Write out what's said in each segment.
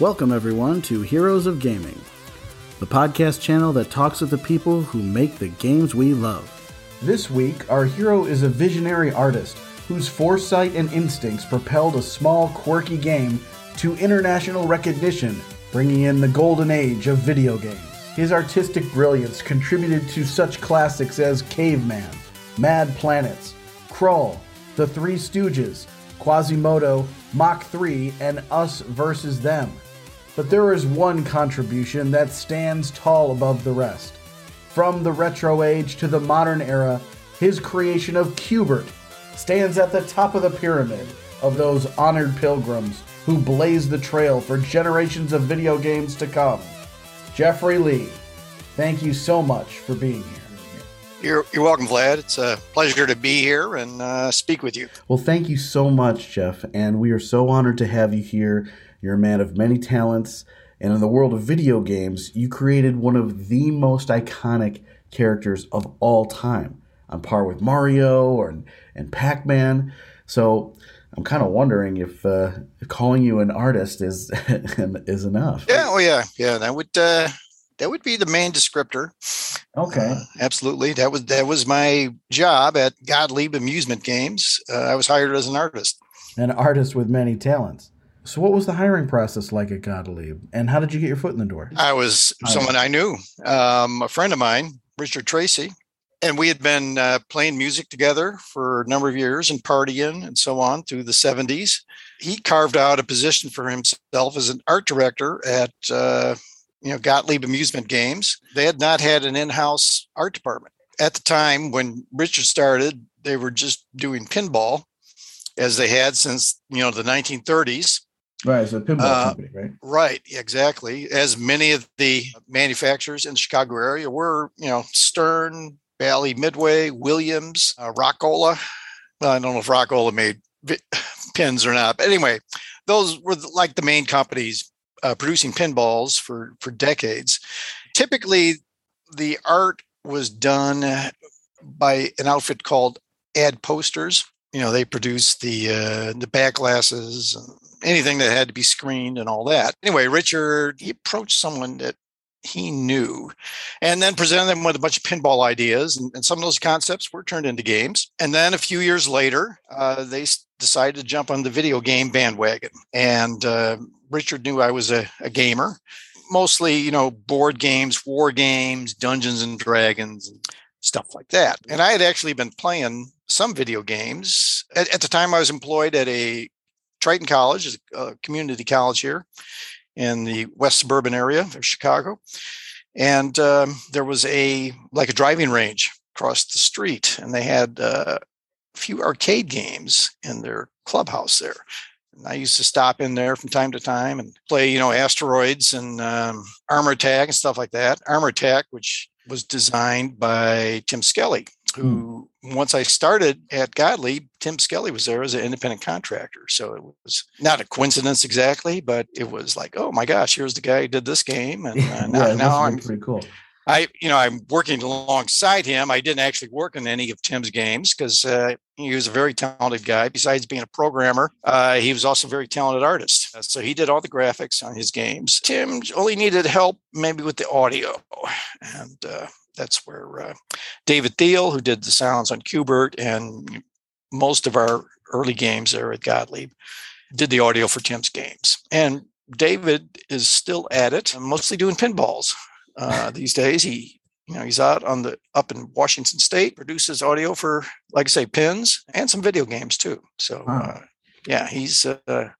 Welcome, everyone, to Heroes of Gaming, the podcast channel that talks with the people who make the games we love. This week, our hero is a visionary artist whose foresight and instincts propelled a small, quirky game to international recognition, bringing in the golden age of video games. His artistic brilliance contributed to such classics as Caveman, Mad Planets, Crawl, The Three Stooges, Quasimodo, Mach 3, and Us versus Them. But there is one contribution that stands tall above the rest. From the retro age to the modern era, his creation of Q*bert stands at the top of the pyramid of those honored pilgrims who blazed the trail for generations of video games to come. Jeffrey Lee, thank you so much for being here. You're, you're welcome, Vlad. It's a pleasure to be here and uh, speak with you. Well, thank you so much, Jeff, and we are so honored to have you here. You're a man of many talents, and in the world of video games, you created one of the most iconic characters of all time, on par with Mario or and Pac-Man. So I'm kind of wondering if uh, calling you an artist is is enough. Yeah, oh yeah, yeah. That would uh, that would be the main descriptor. Okay, uh, absolutely. That was that was my job at Gottlieb Amusement Games. Uh, I was hired as an artist. An artist with many talents. So, what was the hiring process like at Gottlieb, and how did you get your foot in the door? I was someone I knew, um, a friend of mine, Richard Tracy, and we had been uh, playing music together for a number of years and partying and so on through the 70s. He carved out a position for himself as an art director at uh, you know Gottlieb Amusement Games. They had not had an in-house art department at the time when Richard started. They were just doing pinball, as they had since you know the 1930s. Right, so pinball uh, company, right? Right, exactly. As many of the manufacturers in the Chicago area were, you know, Stern, Bally Midway, Williams, uh, Rockola. Well, I don't know if Rockola made pins or not, but anyway, those were like the main companies uh, producing pinballs for for decades. Typically, the art was done by an outfit called Ad Posters. You know, they produced the uh, the back glasses, anything that had to be screened, and all that. Anyway, Richard he approached someone that he knew and then presented them with a bunch of pinball ideas and, and, some of those concepts were turned into games. And then a few years later uh, they decided to jump on the video game bandwagon. And uh, richard knew i was a, a, gamer mostly you know board games war games dungeons and dragons and stuff like that. And i had actually been playing some video games at, at the time i was employed at a triton college is a community college here in the west suburban area of Chicago. And um, there was a like a driving range across the street, and they had uh, a few arcade games in their clubhouse there. And I used to stop in there from time to time and play, you know, asteroids and um, Armor Attack and stuff like that. Armor Attack, which was designed by Tim Skelly. Who once I started at Gottlieb, Tim Skelly was there as an independent contractor. So it was not a coincidence exactly, but it was like, oh my gosh, here's the guy who did this game, and uh, now, yeah, now I'm pretty cool. I, you know, I'm working alongside him. I didn't actually work in any of Tim's games because uh, he was a very talented guy. Besides being a programmer, uh, he was also a very talented artist. Uh, so he did all the graphics on his games. Tim only needed help maybe with the audio, and uh, that's where uh, David Thiel, who did the sounds on Q*bert and most of our early games there at Gottlieb, did the audio for Tim's games. And David is still at it, mostly doing pinballs uh, these days. He, you know, he's out on the up in Washington State, produces audio for, like I say, pins and some video games too. So, wow. uh, yeah, he's uh,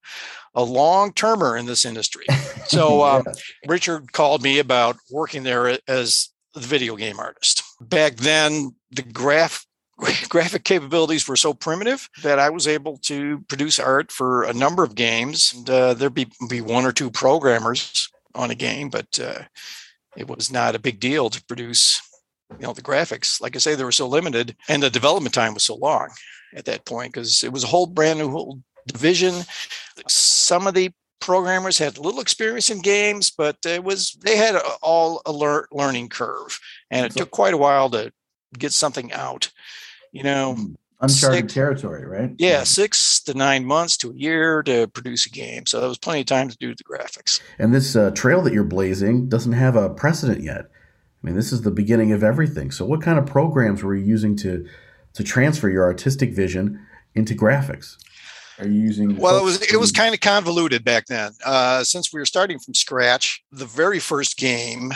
a long termer in this industry. So, uh, yeah. Richard called me about working there as the video game artist. Back then, the graph graphic capabilities were so primitive that I was able to produce art for a number of games. And, uh, there'd be, be one or two programmers on a game, but uh, it was not a big deal to produce you know the graphics like i say they were so limited and the development time was so long at that point because it was a whole brand new whole division some of the programmers had little experience in games, but it was they had a, all a lear- learning curve, and it took quite a while to get something out. You know, mm. uncharted six, territory, right? Yeah, six to nine months to a year to produce a game. So that was plenty of time to do the graphics. And this uh, trail that you're blazing doesn't have a precedent yet. I mean, this is the beginning of everything. So, what kind of programs were you using to to transfer your artistic vision into graphics? Are you using? Well, it was it was kind of convoluted back then. Uh, since we were starting from scratch, the very first game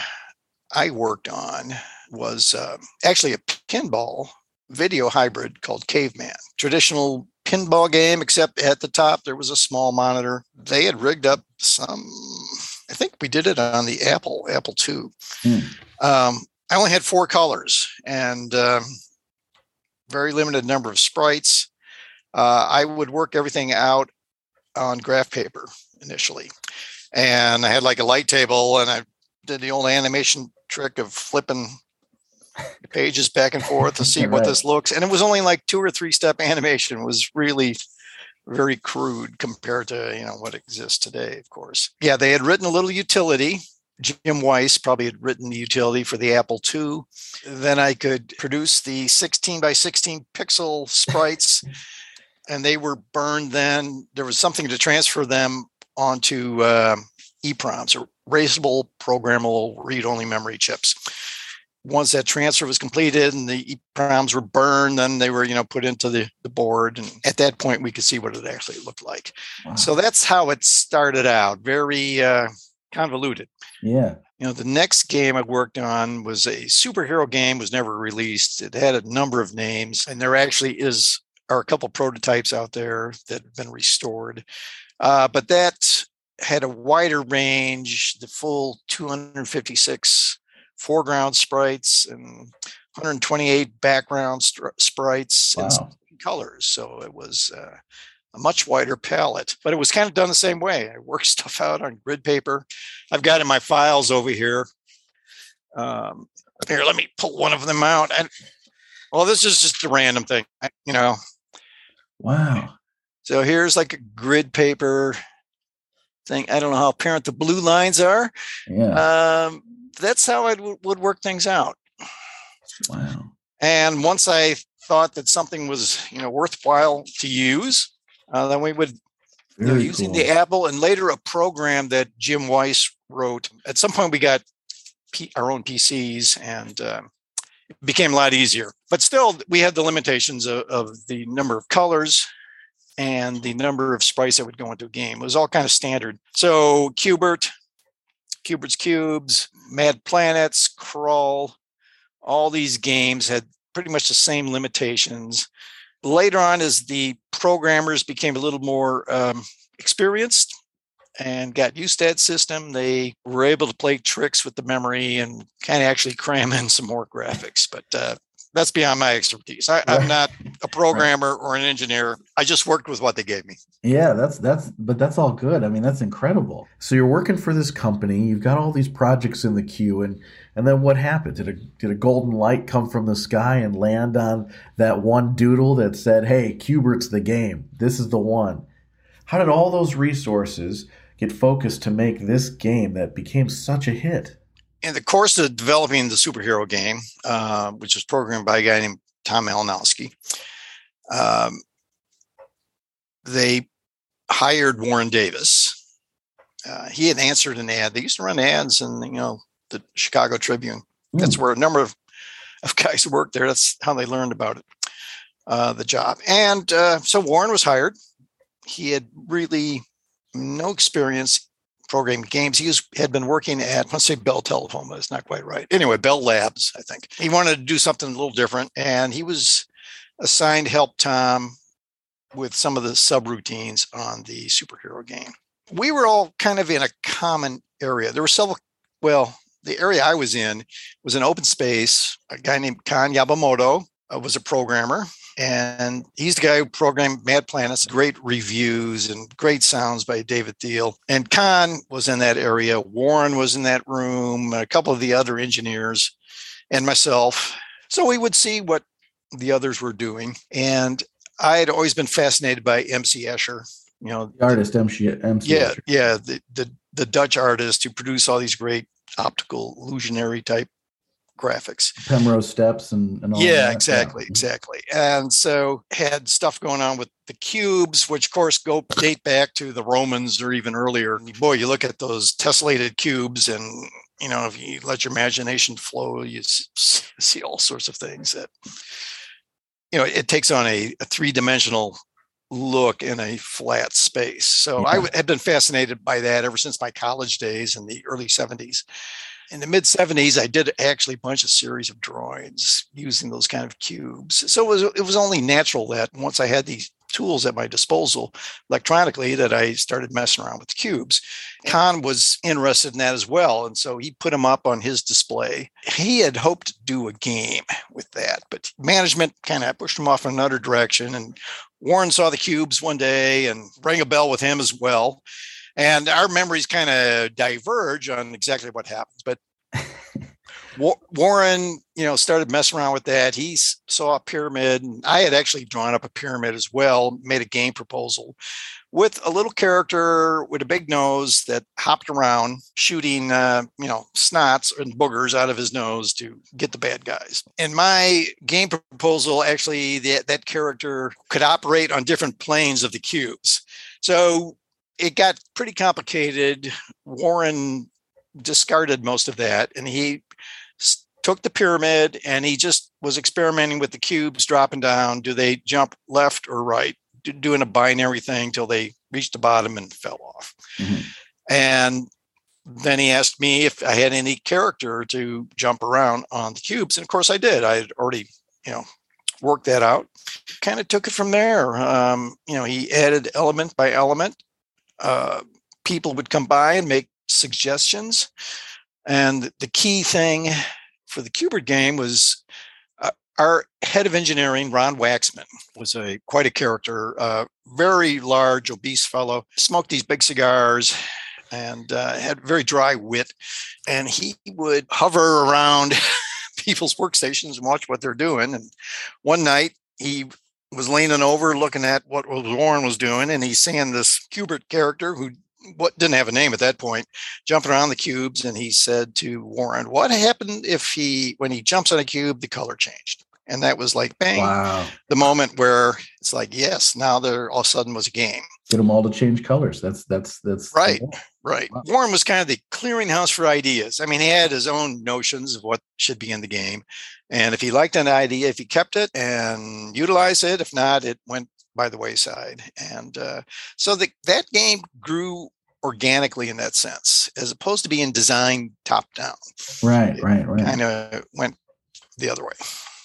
I worked on was uh, actually a pinball video hybrid called Caveman. Traditional pinball game, except at the top there was a small monitor. They had rigged up some. I think we did it on the Apple Apple II. Hmm. Um, I only had four colors and um, very limited number of sprites. Uh, I would work everything out on graph paper initially, and I had like a light table, and I did the old animation trick of flipping pages back and forth to see right. what this looks. And it was only like two or three step animation. It was really very crude compared to you know what exists today. Of course, yeah, they had written a little utility. Jim Weiss probably had written the utility for the Apple II. Then I could produce the 16 by 16 pixel sprites, and they were burned. Then there was something to transfer them onto uh, EPROMs or erasable programmable read-only memory chips once that transfer was completed and the EPROMs were burned, then they were, you know, put into the, the board. And at that point, we could see what it actually looked like. Wow. So that's how it started out, very uh, convoluted. Yeah. You know, the next game I worked on was a superhero game, was never released. It had a number of names, and there actually is are a couple prototypes out there that have been restored. Uh, but that had a wider range, the full 256 foreground sprites and 128 background sprites wow. and colors. So it was uh, a much wider palette, but it was kind of done the same way. I worked stuff out on grid paper. I've got in my files over here. Um, here, let me pull one of them out. And well, this is just a random thing, you know. Wow. So here's like a grid paper thing. I don't know how apparent the blue lines are. Yeah. Um, that's how I w- would work things out. Wow. And once I thought that something was, you know, worthwhile to use, uh, then we would, you know, using cool. the Apple and later a program that Jim Weiss wrote. At some point, we got P- our own PCs and uh, it became a lot easier. But still, we had the limitations of, of the number of colors and the number of sprites that would go into a game. It was all kind of standard. So Q*bert Q*bert's Qubes, Mad Planets, Crawl, all these games had pretty much the same limitations. Later on, as the programmers became a little more um, experienced and got used to that system, they were able to play tricks with the memory and kind of actually cram in some more graphics. But uh, that's beyond my expertise. I, am not a programmer or an engineer. I just worked with what they gave me. Yeah, that's that's but that's all good. I mean, that's incredible. So you're working for this company, you've got all these projects in the queue and and then what happened? Did a did a golden light come from the sky and land on that one doodle that said, "Hey, Q*bert's the game. This is the one." How did all those resources get focused to make this game that became such a hit? In the course of developing the superhero game, uh, which was programmed by a guy named Tom Malinowski, um, they hired Warren Davis. Uh, he had answered an ad. They used to run ads in you know the Chicago Tribune. That's where a number of, of guys worked there. That's how they learned about it, uh, the job. And uh, so Warren was hired. He had really no experience programming games. He was, had been working at, let's say Bell Telephone, but it's not quite right. Anyway, Bell Labs, I think. He wanted to do something a little different, and he was assigned help Tom with some of the subroutines on the superhero game. We were all kind of in a common area. There were several, well, the area I was in was an open space. A guy named Kan Yamamoto uh, was a programmer and he's the guy who programmed Mad Planets, great reviews and great sounds by David Thiel. And Kan was in that area. Warren was in that room, a couple of the other engineers, and myself. So we would see what the others were doing. And I had always been fascinated by MC Escher, you know, the artist MC, MC yeah, Escher. Yeah, the, the, the Dutch artist who produced all these great optical illusionary type graphics. Penrose steps and, and all yeah, that. exactly, Yeah. exactly. And so had stuff going on with the cubes, which of course go date back to the Romans or even earlier. Boy, you look at those tessellated cubes and you know, if you let your imagination flow, you see all sorts of things that you know, it takes on a, a three-dimensional look in a flat space. So I Yeah. w- have been fascinated by that ever since my college days in the early 70s. In the mid 70s, I did actually a bunch of series of drawings using those kind of cubes. So it was it was only natural that once I had these tools at my disposal electronically that I started messing around with the cubes. Kan was interested in that as well. And so he put them up on his display. He had hoped to do a game with that, but management kind of pushed him off in another direction. And Warren saw the cubes one day and rang a bell with him as well. And our memories kind of diverge on exactly what happens. But Warren, you know, started messing around with that. He saw a pyramid, and I had actually drawn up a pyramid as well. Made a game proposal with a little character with a big nose that hopped around, shooting, uh, you know, snots and boogers out of his nose to get the bad guys. And my game proposal actually, that that character could operate on different planes of the cubes. So it got pretty complicated. Warren discarded most of that, and he took the pyramid and he just was experimenting with the cubes dropping down. Do they jump left or right? Doing a binary thing till they reached the bottom and fell off. Mhm. And then he asked me if I had any character to jump around on the cubes. And of course I did. I had already, you know, worked that out. Kind of took it from there. Um, you know, he added element by element. Uh, people would come by and make suggestions. And the key thing for the Q*bert game was uh, our head of engineering, Ron Waxman, was a quite a character, uh, very large, obese fellow, smoked these big cigars and uh, had very dry wit. And he would hover around people's workstations and watch what they're doing. And one night he was leaning over looking at what Warren was doing, and he's seeing this Q*bert character who what didn't have a name at that point, jumping around the cubes, and he said to Warren, "What happened if he, when he jumps on a cube, the color changed?" And that was like bang, Wow. the moment where it's like, yes, now there all of a sudden was a game. Get them all to change colors. That's that's that's Right. Right. Wow. Warren was kind of the clearinghouse for ideas. I mean, he had his own notions of what should be in the game. And if he liked an idea, if he kept it and utilized it, if not, it went by the wayside. And uh, so the, that game grew organically in that sense, as opposed to being designed top down. Right, right, right. Kind of went the other way.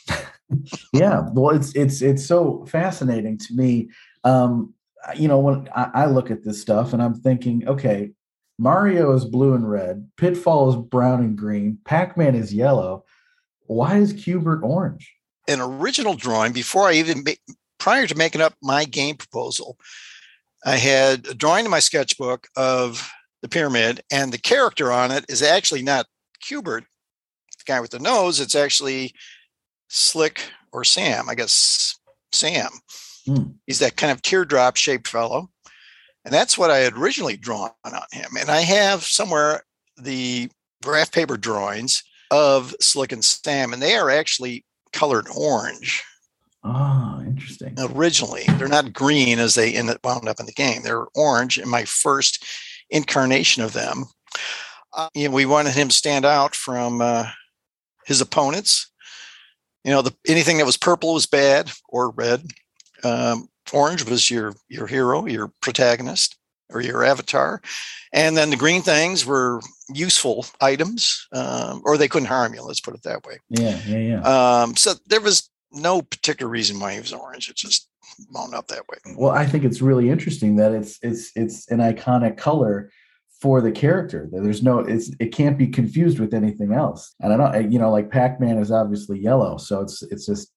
yeah well it's it's it's so fascinating to me um you know when I, I look at this stuff and i'm thinking okay mario is blue and red pitfall is brown and green pac-man is yellow why is Q*bert orange An original drawing before I even prior to making up my game proposal, I had a drawing in my sketchbook of the pyramid, and the character on it is actually not Q*bert, the guy with the nose. It's actually Slick or Sam, I guess Sam. Hmm. He's that kind of teardrop shaped fellow. And that's what I had originally drawn on him. And I have somewhere the graph paper drawings of Slick and Sam, and they are actually colored orange oh interesting originally. They're not green as they ended wound up in the game. They're orange in my first incarnation of them. Uh, you know, we wanted him to stand out from uh, his opponents. You know, the anything that was purple was bad or red. Um, orange was your your hero, your protagonist, or your avatar, and then the green things were useful items, um, or they couldn't harm you. Let's put it that way. yeah yeah yeah Um, so there was no particular reason why he was orange. It just wound up that way. well i think it's really interesting that it's it's it's an iconic color for the character there's no it's it can't be confused with anything else and i don't know you know like pac-man is obviously yellow so it's it's just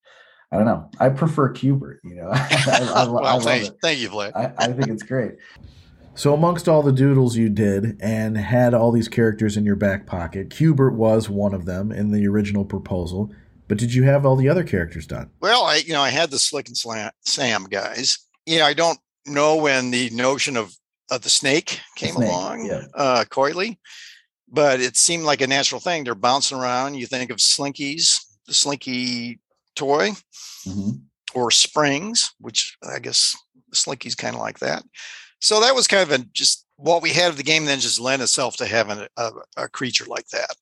i don't know i prefer Q*bert you know I, I, well, I love thank, it thank you, Vlad. I, I think it's great so amongst all the doodles you did and had all these characters in your back pocket Q*bert was one of them in the original proposal but did you have all the other characters done well, I you know I had the Slick and Slam, Sam guys. You know I don't know when the notion of of the snake came snake, along, yeah. uh, coily, but it seemed like a natural thing. They're bouncing around. You think of slinkies, the slinky toy, mm-hmm. or springs, which I guess slinky's kind of like that. So that was kind of a, just what we had of the game. Then just lent itself to having a, a, creature like that.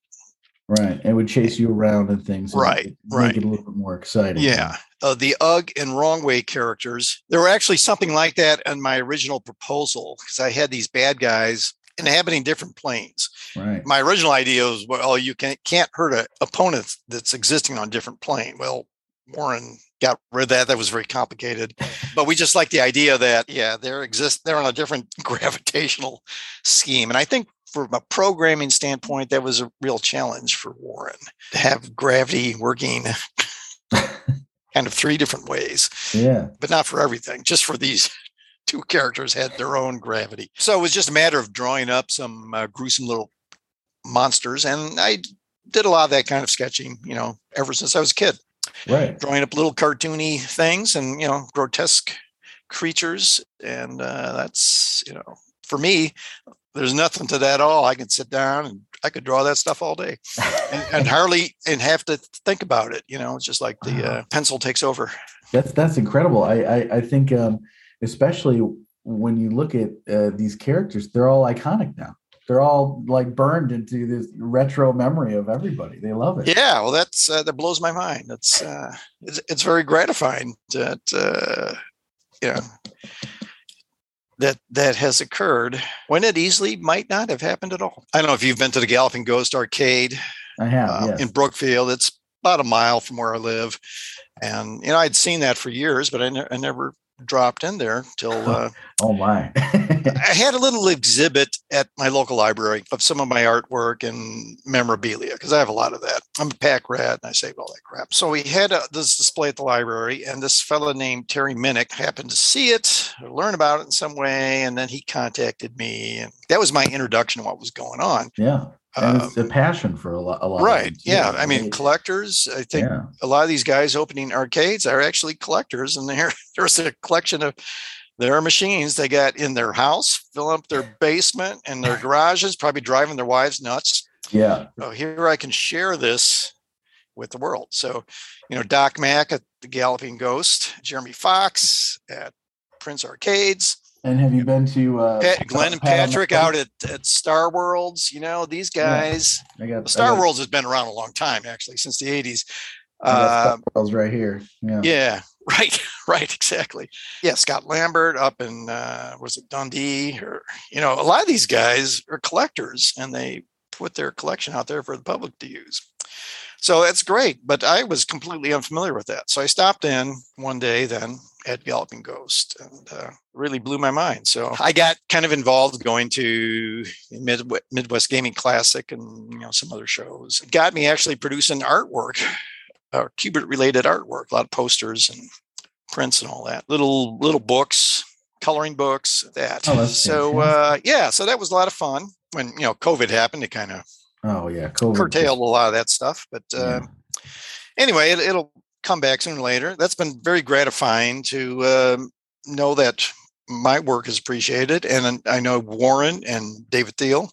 Right, it would chase you around and things. Right, and right. Make it a little bit more exciting. Yeah, uh, the Ugg and Wrong Way characters. There were actually something like that in my original proposal because I had these bad guys inhabiting different planes. Right. My original idea was, well, you can, can't hurt an opponent that's existing on a different plane. Well, Warren got rid of that. That was very complicated. But we just like the idea that, yeah, they're exist they're on a different gravitational scheme. And I think from a programming standpoint, that was a real challenge for Warren to have gravity working kind of three different ways. Yeah. But not for everything, just for these two characters had their own gravity. So it was just a matter of drawing up some uh, gruesome little monsters. And I did a lot of that kind of sketching, you know, ever since I was a kid. Right. Drawing up little cartoony things and, you know, grotesque creatures. And uh, that's, you know, for me, there's nothing to that at all. I can sit down and I could draw that stuff all day and, and hardly and have to think about it. You know, it's just like the uh, pencil takes over. That's that's incredible. I I, I think um, especially when you look at uh, these characters, they're all iconic now. They're all like burned into this retro memory of everybody. They love it. Yeah, well, that's uh, that blows my mind. That's uh, it's it's very gratifying that uh, you know that that has occurred when it easily might not have happened at all. I don't know if you've been to the Galloping Ghost Arcade. I have uh, yes. in Brookfield. It's about a mile from where I live, and you know I'd seen that for years, but I, ne- I never dropped in there till uh, oh my i had a little exhibit at my local library of some of my artwork and memorabilia because i have a lot of that i'm a pack rat and i save all that crap so we had a, this display at the library and this fellow named terry minnick happened to see it or learn about it in some way and then he contacted me and that was my introduction to what was going on yeah and it's a um, passion for a lot. A lot right. Yeah. I mean, collectors, I think yeah. a lot of these guys opening arcades are actually collectors, and there, there's a collection of their machines they got in their house, fill up their basement and their garages, probably driving their wives nuts. Yeah. So here I can share this with the world. So, you know, Doc Mack at the Galloping Ghost, Jeremy Fox at Prince Arcades, and have you been to uh, Pat, Glenn and Patrick out at, at Star Worlds? You know, these guys. Yeah, I got, Star got, Worlds has been around a long time, actually, since the 80s. Uh, Star Worlds right here. Yeah. Yeah. Right. Right. Exactly. Yeah. Scott Lambert up in, uh, was it Dundee? Or, you know, a lot of these guys are collectors and they put their collection out there for the public to use. So it's great, but I was completely unfamiliar with that. So I stopped in one day then at Galloping Ghost and uh, really blew my mind. So I got kind of involved going to Midwest, Midwest Gaming Classic and you know some other shows. It got me actually producing artwork, uh, Q*bert related artwork, a lot of posters and prints and all that. Little little books, coloring books, that. Oh, so uh, yeah, so that was a lot of fun. When you know COVID happened, it kind of oh yeah, COVID curtailed a lot of that stuff. But uh, yeah. anyway, it, it'll come back sooner or later. That's been very gratifying to um, know that my work is appreciated. And I know Warren and David Thiel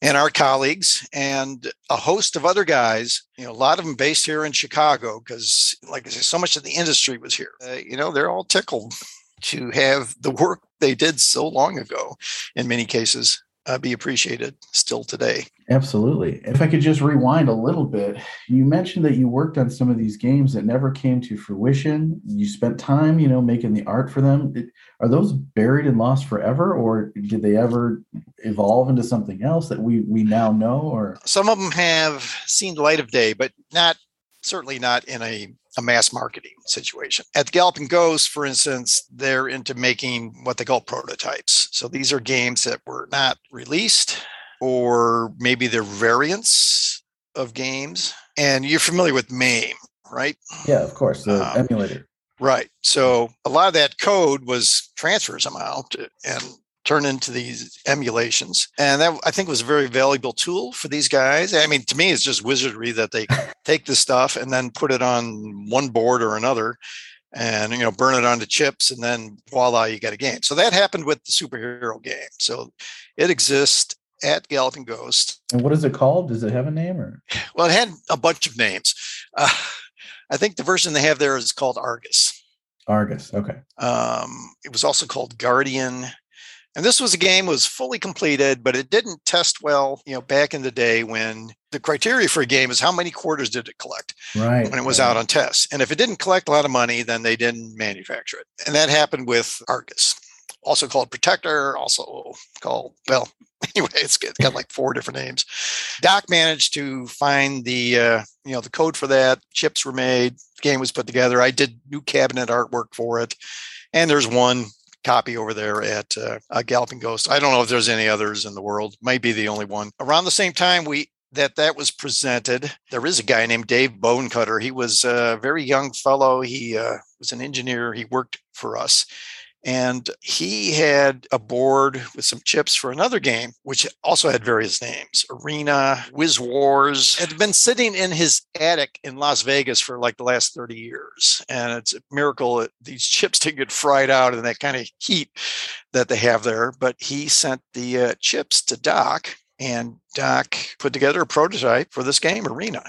and our colleagues and a host of other guys, you know, a lot of them based here in Chicago because, like I said, so much of the industry was here. Uh, you know, they're all tickled to have the work they did so long ago in many cases uh, be appreciated still today. Absolutely. If I could just rewind a little bit, you mentioned that you worked on some of these games that never came to fruition. You spent time, you know, making the art for them. Are those buried and lost forever, or did they ever evolve into something else that we we now know? Or some of them have seen the light of day, but not certainly not in a a mass marketing situation. At the Galloping Ghost, for instance, they're into making what they call prototypes. So these are games that were not released, or maybe they're variants of games. And you're familiar with MAME, right? Yeah, of course, the um, emulator. Right. So a lot of that code was transferred somehow, to, and turn into these emulations. And that I think was a very valuable tool for these guys. I mean, to me, it's just wizardry that they take this stuff and then put it on one board or another and you know burn it onto chips and then voila you got a game so that happened with the superhero game so it exists at Galloping Ghost. And what is it called? Does it have a name or? Well, it had a bunch of names. Uh, I think the version they have there is called Argus. Argus. Okay. Um, it was also called Guardian. And this was a game was fully completed, but it didn't test well, you know, back in the day when the criteria for a game is how many quarters did it collect right when it was right. out on tests. And if it didn't collect a lot of money, then they didn't manufacture it. And that happened with Argus, also called Protector, also called, well, anyway, it's got like four different names. Doc managed to find the, uh, you know, the code for that. Chips were made, game was put together. I did new cabinet artwork for it. And there's one copy over there at uh, Galloping Ghost. I don't know if there's any others in the world. Might be the only one. Around the same time we that that was presented, there is a guy named Dave Bonecutter. He was a very young fellow. He uh, was an engineer. He worked for us. And he had a board with some chips for another game, which also had various names Arena, Wiz Wars. It had been sitting in his attic in Las Vegas for like the last 30 years. And it's a miracle that these chips didn't get fried out in that kind of heat that they have there. But he sent the uh, chips to Doc, and Doc put together a prototype for this game, Arena.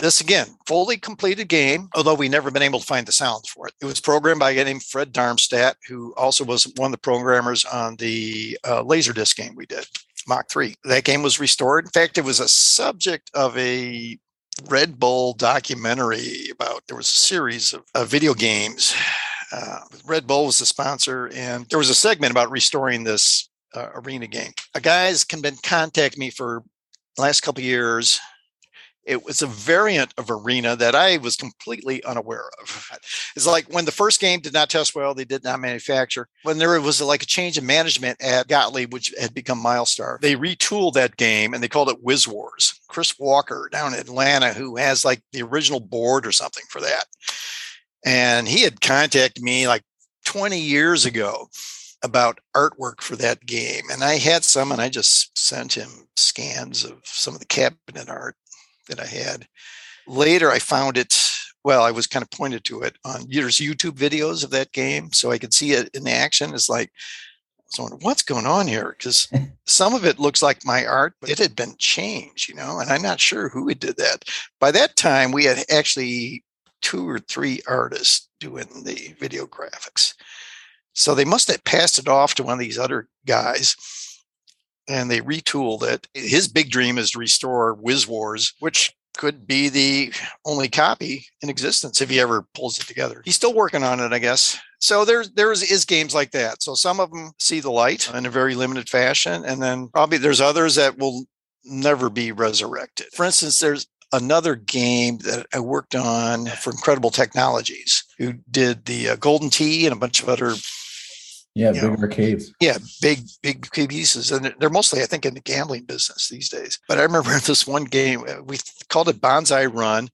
This again, fully completed game, although we never been able to find the sounds for it. It was programmed by a guy named Fred Darmstadt, who also was one of the programmers on the uh, Laserdisc game we did, Mach 3. That game was restored. In fact, it was a subject of a Red Bull documentary about there was a series of, video games. Uh, Red Bull was the sponsor, and there was a segment about restoring this uh, arena game. A guy's can been contact me for last couple years it was a variant of arena that i was completely unaware of. It's like when the first game did not test well they did not manufacture when there was like a change in management at gottlieb which had become Mylstar they retooled that game and they called it Wiz Wars. Chris walker down in atlanta who has like the original board or something for that. And he had contacted me like 20 years ago about artwork for that game. And i had some and i just sent him scans of some of the cabinet art that I had. Later, I found it. Well, I was kind of pointed to it on there's YouTube videos of that game, so I could see it in action. It's like, I was wondering what's going on here because some of it looks like my art, but it had been changed, you know, and I'm not sure who did that. By that time, we had actually two or three artists doing the video graphics. So they must have passed it off to one of these other guys and they retooled it. His big dream is to restore Wiz Wars, which could be the only copy in existence if he ever pulls it together. He's still working on it, I guess. So there's there's is games like that. So some of them see the light in a very limited fashion, and then probably there's others that will never be resurrected. For instance, there's another game that I worked on for Incredible Technologies, who did the uh, Golden Tee and a bunch of other yeah, big know, arcades. Yeah, big, big pieces. And they're mostly, I think, in the gambling business these days. But I remember this one game, uh, we called it Bonsai Run.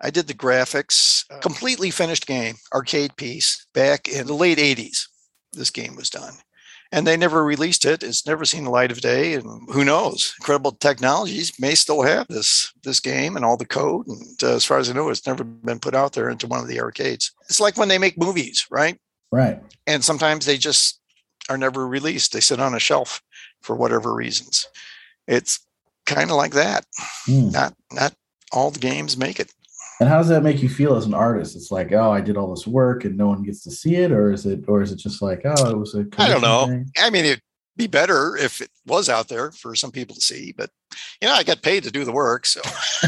I did the graphics, uh, completely finished game, arcade piece, back in the late 80s. This game was done. And they never released it. It's never seen the light of day. And who knows? Incredible Technologies may still have this this game and all the code. And uh, as far as I know, it's never been put out there into one of the arcades. It's like when they make movies, right? Right. And sometimes they just are never released. They sit on a shelf for whatever reasons. It's kind of like that. Mm. Not not all the games make it. And how does that make you feel as an artist? It's like, oh, I did all this work and no one gets to see it, or is it, or is it just like, oh, it was a. I don't know. Thing? I mean, it'd be better if it was out there for some people to see, but you know, I got paid to do the work, so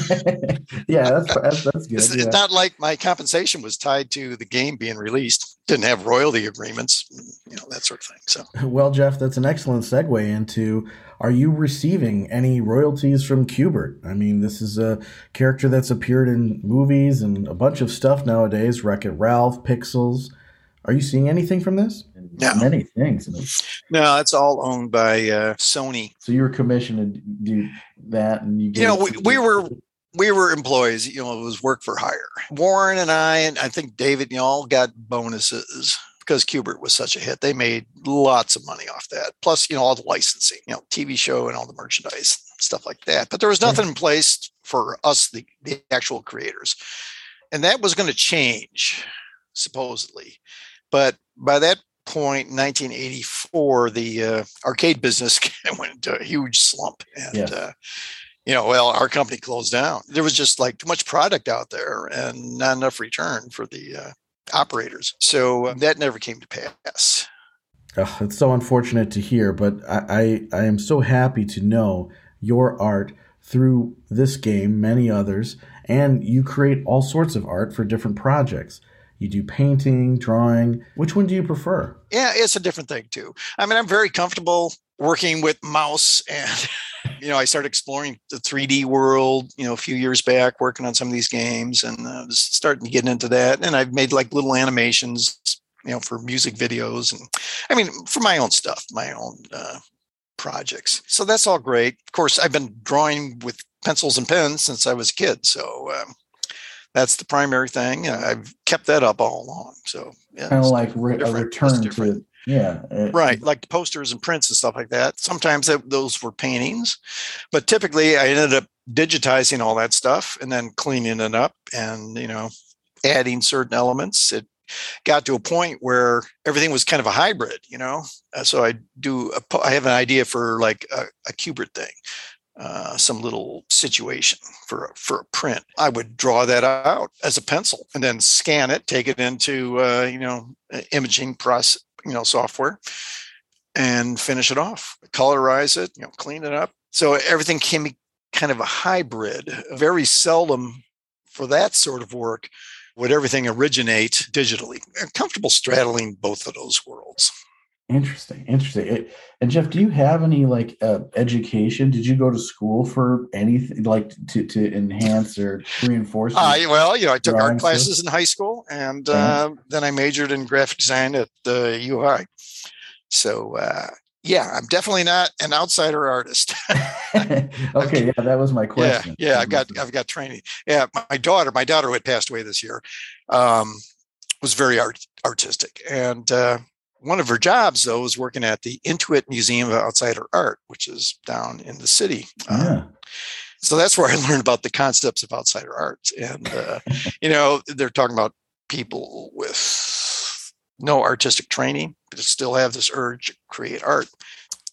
yeah, that's that's, that's good. It's, yeah. it's, not like my compensation was tied to the game being released. Didn't have royalty agreements, you know, that sort of thing. So, well, Jeff, that's an excellent segue into: Are you receiving any royalties from Q*bert? I mean, this is a character that's appeared in movies and a bunch of stuff nowadays. Wreck It Ralph, Pixels. Are you seeing anything from this? No. Many things. No, it's all owned by uh, Sony. So you were commissioned to do that, and you. You know, we, we were we were employees. You know, it was work for hire. Warren and I, and I think David, you know, all got bonuses because Q*bert was such a hit. They made lots of money off that. Plus, you know, all the licensing, you know, TV show and all the merchandise, stuff like that. But there was nothing in place for us, the, the actual creators. And that was going to change, supposedly. But by that point, 1984, the uh, arcade business went into a huge slump. And, Yes. uh, you know, well, our company closed down. There was just like too much product out there and not enough return for the uh, operators. So uh, that never came to pass. Oh, it's so unfortunate to hear, but I, I, I am so happy to know your art through this game, many others, and you create all sorts of art for different projects. You do painting, drawing. Which one do you prefer? Yeah, it's a different thing too. I mean, I'm very comfortable working with mouse and you know, I started exploring the 3D world, you know, a few years back, working on some of these games and I was starting to get into that. And I've made like little animations, you know, for music videos and I mean, for my own stuff, my own uh, projects. So that's all great. Of course, I've been drawing with pencils and pens since I was a kid. So um, that's the primary thing. I've kept that up all along. So yeah, Kind of like re- a return to yeah, it- right like the posters and prints and stuff like that sometimes that, those were paintings but typically i ended up digitizing all that stuff and then cleaning it up and you know adding certain elements it got to a point where everything was kind of a hybrid you know Uh, so i do a, i have an idea for like a, a Q*bert thing uh, some little situation for for a print. I would draw that out as a pencil and then scan it, take it into uh, you know imaging process, you know software, and finish it off. Colorize it, you know, clean it up. So everything can be kind of a hybrid. Very seldom for that sort of work would everything originate digitally. I'm comfortable straddling both of those worlds. Interesting, interesting. It- and Jeff, do you have any like uh, education? Did you go to school for anything like to to enhance or reinforce? Uh, well, you know, I took art stuff? classes in high school, and uh, then I majored in graphic design at the UI. So, uh, yeah, I'm definitely not an outsider artist. okay, yeah, that was my yeah, question. yeah, I've got I've got training. Yeah, my daughter, my daughter who had passed away this year, um, was very art artistic, and uh, one of her jobs though was working at the Intuit Museum of Outsider Art, which is down in the city. Um, so that's where I learned about the concepts of outsider art. And, uh, you know, they're talking about people with no artistic training, but still have this urge to create art.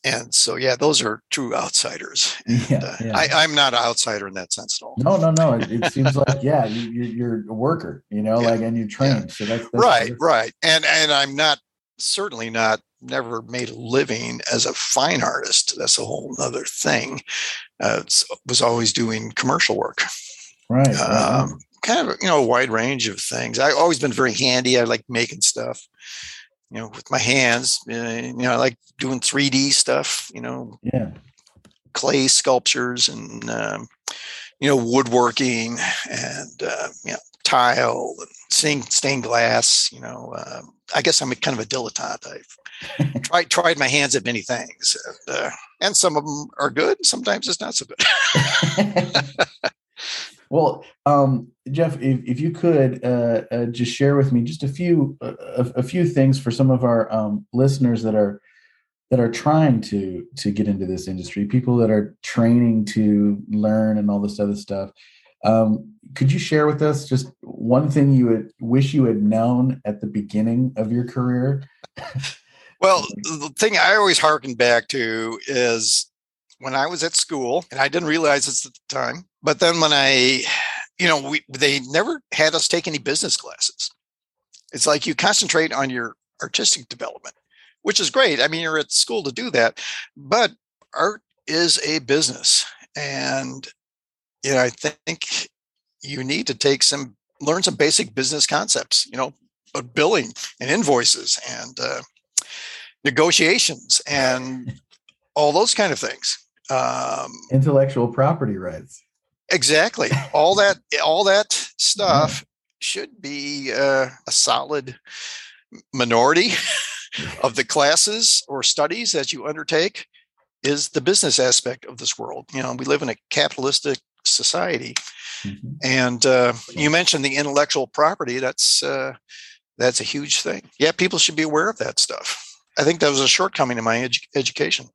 And so, yeah, those are true outsiders. And, Yeah, uh, yeah. I, I'm not an outsider in that sense at all. No, no, no. It, it seems like yeah, you, you're, you're a worker, you know, Yeah. like and you're trained. So that's, that's right, that's- right. And and I'm not certainly not never made a living as a fine artist. That's a whole other thing. Uh, it's- was always doing commercial work. right. um, kind of you know a wide range of things. I've always been very handy. I like making stuff, you know, with my hands. Uh, you know, I like doing 3D stuff. You know, yeah. clay sculptures and um, you know woodworking and uh, you know tile and stained, stained glass. You know, um, I guess I'm a kind of a dilettante. I've tried tried my hands at many things, and, uh, and some of them are good. Sometimes it's not so good. well, um, Jeff, if, if you could uh, uh, just share with me just a few uh, a, a few things for some of our um, listeners that are that are trying to to get into this industry, people that are training to learn and all this other stuff. Um, could you share with us just one thing you would wish you had known at the beginning of your career? Well, the thing I always harken back to is when I was at school, and I didn't realize this at the time, but then when I, you know, we they never had us take any business classes. It's like you concentrate on your artistic development, which is great. I mean, you're at school to do that, but art is a business, and you know, I think you need to take some learn some basic business concepts. You know, billing and invoices and uh, negotiations and all those kind of things. Um, Intellectual property rights. exactly. All that, all that stuff should be uh, a solid minority of the classes or studies that you undertake is the business aspect of this world. You know, we live in a capitalistic society, Mhm. and uh, you mentioned the intellectual property. That's uh, that's a huge thing. Yeah, people should be aware of that stuff. I think that was a shortcoming in my edu- education.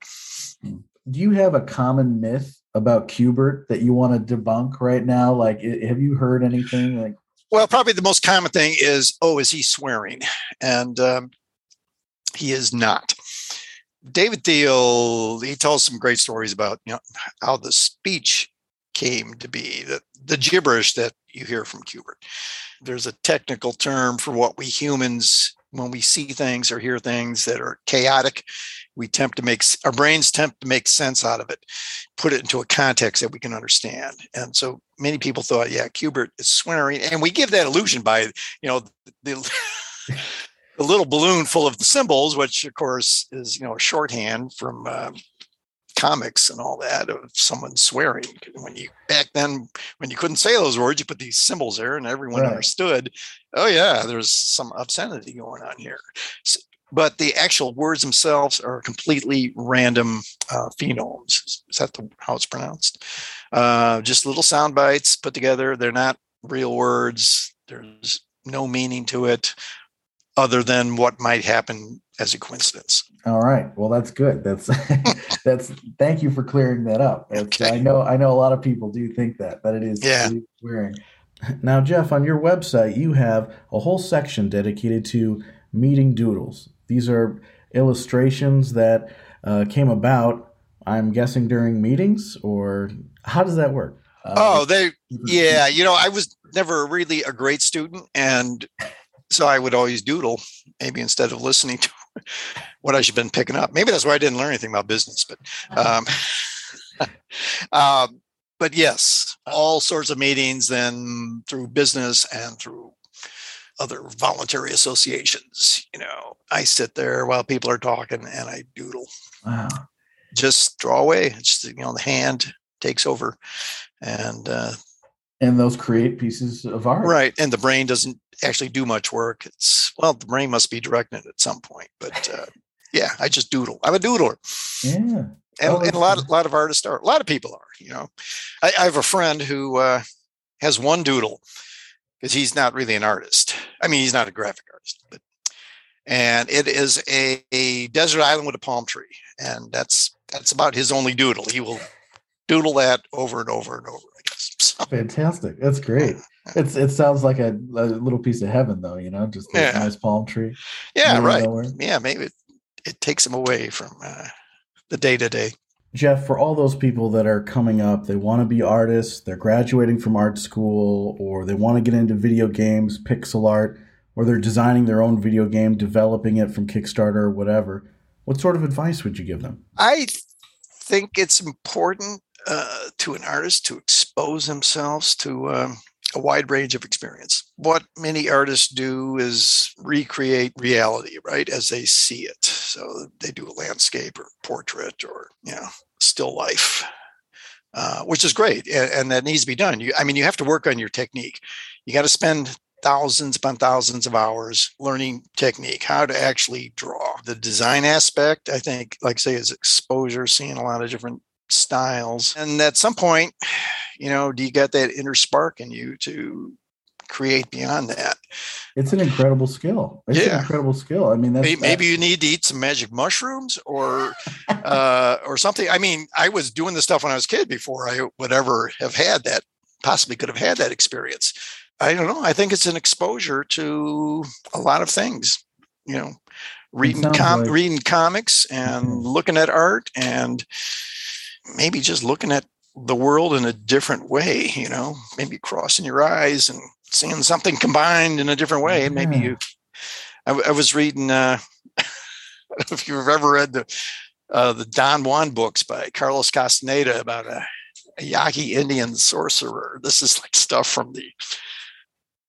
do you have a common myth about Q*bert that you want to debunk right now? Like, have you heard anything? Like, Well, probably the most common thing is, oh, is he swearing? And um, he is not. David Thiel, he tells some great stories about you know how the speech came to be, the, the gibberish that you hear from Q*bert. There's a technical term for what we humans, when we see things or hear things that are chaotic, we attempt to make our brains attempt to make sense out of it, put it into a context that we can understand. And so many people thought, yeah, Q*bert is swearing, and we give that illusion by you know the. the little balloon full of the symbols, which of course is you know a shorthand from uh, comics and all that of someone swearing. When you back then, when you couldn't say those words, you put these symbols there, and everyone right. understood. Oh yeah, there's some obscenity going on here. So, but the actual words themselves are completely random uh, phonemes. Is that the, how it's pronounced? Uh, just little sound bites put together. They're not real words. There's no meaning to it other than what might happen as a coincidence. All right. Well, that's good. That's that's thank you for clearing that up. Okay. I know I know a lot of people do think that but it is yeah. wearing. Now, Jeff, on your website, you have a whole section dedicated to meeting doodles. These are illustrations that uh, came about, I'm guessing, during meetings, or how does that work? Uh, oh, they, yeah, you know, I was never really a great student, and so I would always doodle, maybe instead of listening to what I should have been picking up. Maybe that's why I didn't learn anything about business. But, um, um, but yes, all sorts of meetings, then through business and through other voluntary associations. You know, I sit there while people are talking and I doodle. Wow. Just draw away. It's you know the hand takes over, and uh, and those create pieces of art. Right, and the brain doesn't actually do much work. It's well, the brain must be directing it at some point, but uh, yeah, I just doodle. I'm a doodler. Yeah. And, oh, and a lot, a lot of artists are. A lot of people are. You know, I, I have a friend who uh, has one doodle because he's not really an artist. I mean, he's not a graphic artist, but and it is a, a desert island with a palm tree, and that's that's about his only doodle. He will doodle that over and over and over. So, Fantastic. That's great. It's it sounds like a, a, little piece of heaven, though. You know, just a yeah. nice palm tree. Yeah, right. Nowhere. Yeah, maybe it, it takes them away from uh, the day to day. Jeff, for all those people that are coming up, they want to be artists, they're graduating from art school, or they want to get into video games, pixel art, or they're designing their own video game, developing it from Kickstarter or whatever. What sort of advice would you give them? I think it's important uh, to an artist to expose themselves to um, a wide range of experience. What many artists do is recreate reality, right, as they see it. So they do a landscape or portrait or, you know, still life, uh, which is great. And, and, that needs to be done. You, I mean, you have to work on your technique. You got to spend thousands upon thousands of hours learning technique, how to actually draw. The design aspect, I think, like say, is exposure, seeing a lot of different styles. And at some point, you know, do you get that inner spark in you to create beyond that? It's an incredible skill. It's yeah. an incredible skill. I mean, maybe, maybe, you need to eat some magic mushrooms or uh, or something. I mean, I was doing this stuff when I was a kid before I would ever have had that. Possibly could have had that experience. I don't know. I think it's an exposure to a lot of things. You know, reading com- like- reading comics and mm-hmm. looking at art and maybe just looking at the world in a different way, you know, maybe crossing your eyes and seeing something combined in a different way. And maybe you, I, I was reading, uh, if you've ever read the, uh, the Don Juan books by Carlos Castaneda about a, a Yaqui Indian sorcerer. This is like stuff from the,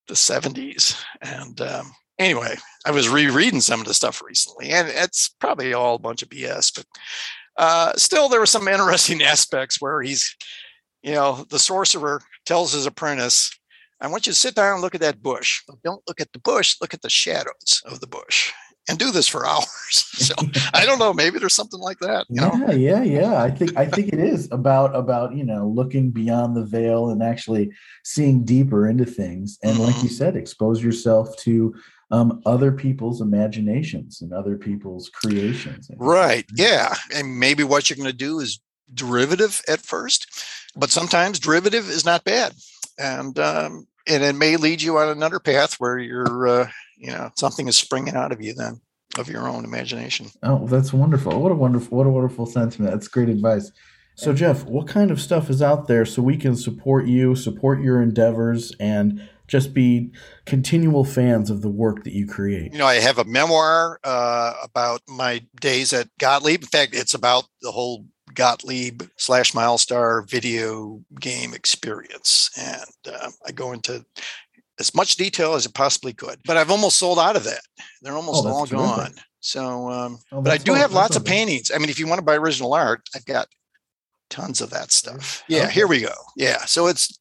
the 70s. And um, anyway, I was rereading some of the stuff recently, and it's probably all a bunch of BS, but uh, still, there were some interesting aspects where he's, you know, the sorcerer tells his apprentice, I want you to sit down and look at that bush. don't look at the bush, look at the shadows of the bush and do this for hours. So I don't know, maybe there's something like that. yeah, know? yeah, yeah. I think I think it is about about, you know, looking beyond the veil and actually seeing deeper into things. And mm-hmm. like you mm-hmm. said, expose yourself to um, other people's imaginations and other people's creations. Right. Yeah. And maybe what you're going to do is derivative at first, but sometimes derivative is not bad. And, um, and it may lead you on another path where you're, uh, you know, something is springing out of you then. of your own imagination. Oh, that's wonderful. What a wonderful, what a wonderful sentiment. That's great advice. So, Jeff, what kind of stuff is out there so we can support you, support your endeavors, and just be continual fans of the work that you create? You know, I have a memoir uh, about my days at Gottlieb. In fact, it's about the whole Gottlieb slash Mylstar video game experience. And uh, I go into as much detail as I possibly could, but I've almost sold out of that. They're almost Oh, all terrific. gone. So, um, Oh, but I do all- have lots all of paintings. I mean, if you want to buy original art, I've got tons of that stuff. Yeah, Okay. here we go. Yeah. So it's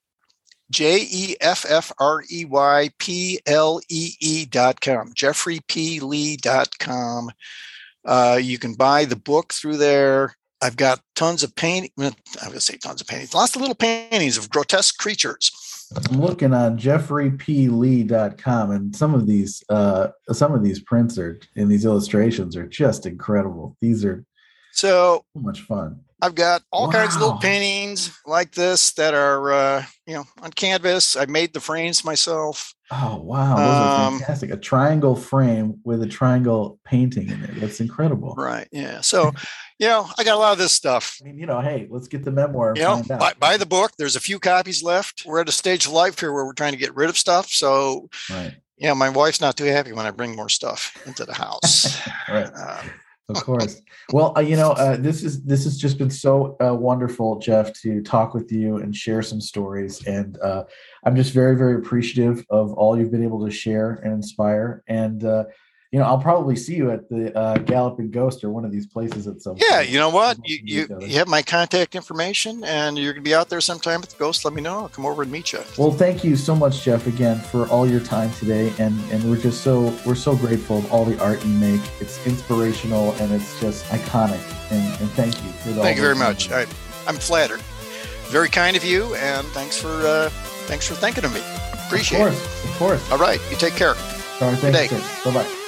J E F F R E Y P L E E dot com, jeffreyplee dot com. Uh, you can buy the book through there. I've got tons of painting. I was going to say tons of paintings, lots of little paintings of grotesque creatures. I'm looking on jeffreyplee.com and some of these uh some of these prints are and these illustrations are just incredible. These are So so much fun. I've got all kinds of little paintings like this that are, uh, you know, on canvas. I made the frames myself. Oh wow, those are Um, fantastic. A triangle frame with a triangle painting in it. That's incredible. Right. Yeah. So, you know, I got a lot of this stuff. I mean, you know, hey, let's get the memoir You know, buy, buy the book. There's a few copies left. We're at a stage of life here where we're trying to get rid of stuff. So, right, you know, my wife's not too happy when I bring more stuff into the house. right. uh, Of course. Well, uh, you know, uh, this is this has just been so uh, wonderful, Jeff, to talk with you and share some stories. And uh, I'm just very, very appreciative of all you've been able to share and inspire. And uh, you know, I'll probably see you at the uh, Galloping Ghost or one of these places at some. yeah. You know what? You, you, you have my contact information and you're going to be out there sometime at the Ghost. Let me know. I'll come over and meet you. Well, thank you so much, Jeff, again for all your time today, and and we're just so we're so grateful of all the art you make. It's inspirational and it's just iconic. And, and thank you for the. Thank you very much. I, I'm flattered. Very kind of you. And thanks for, uh, thanks for thinking of me. Appreciate of it. course, Of course. All right. You take care. All right, thanks. Bye bye.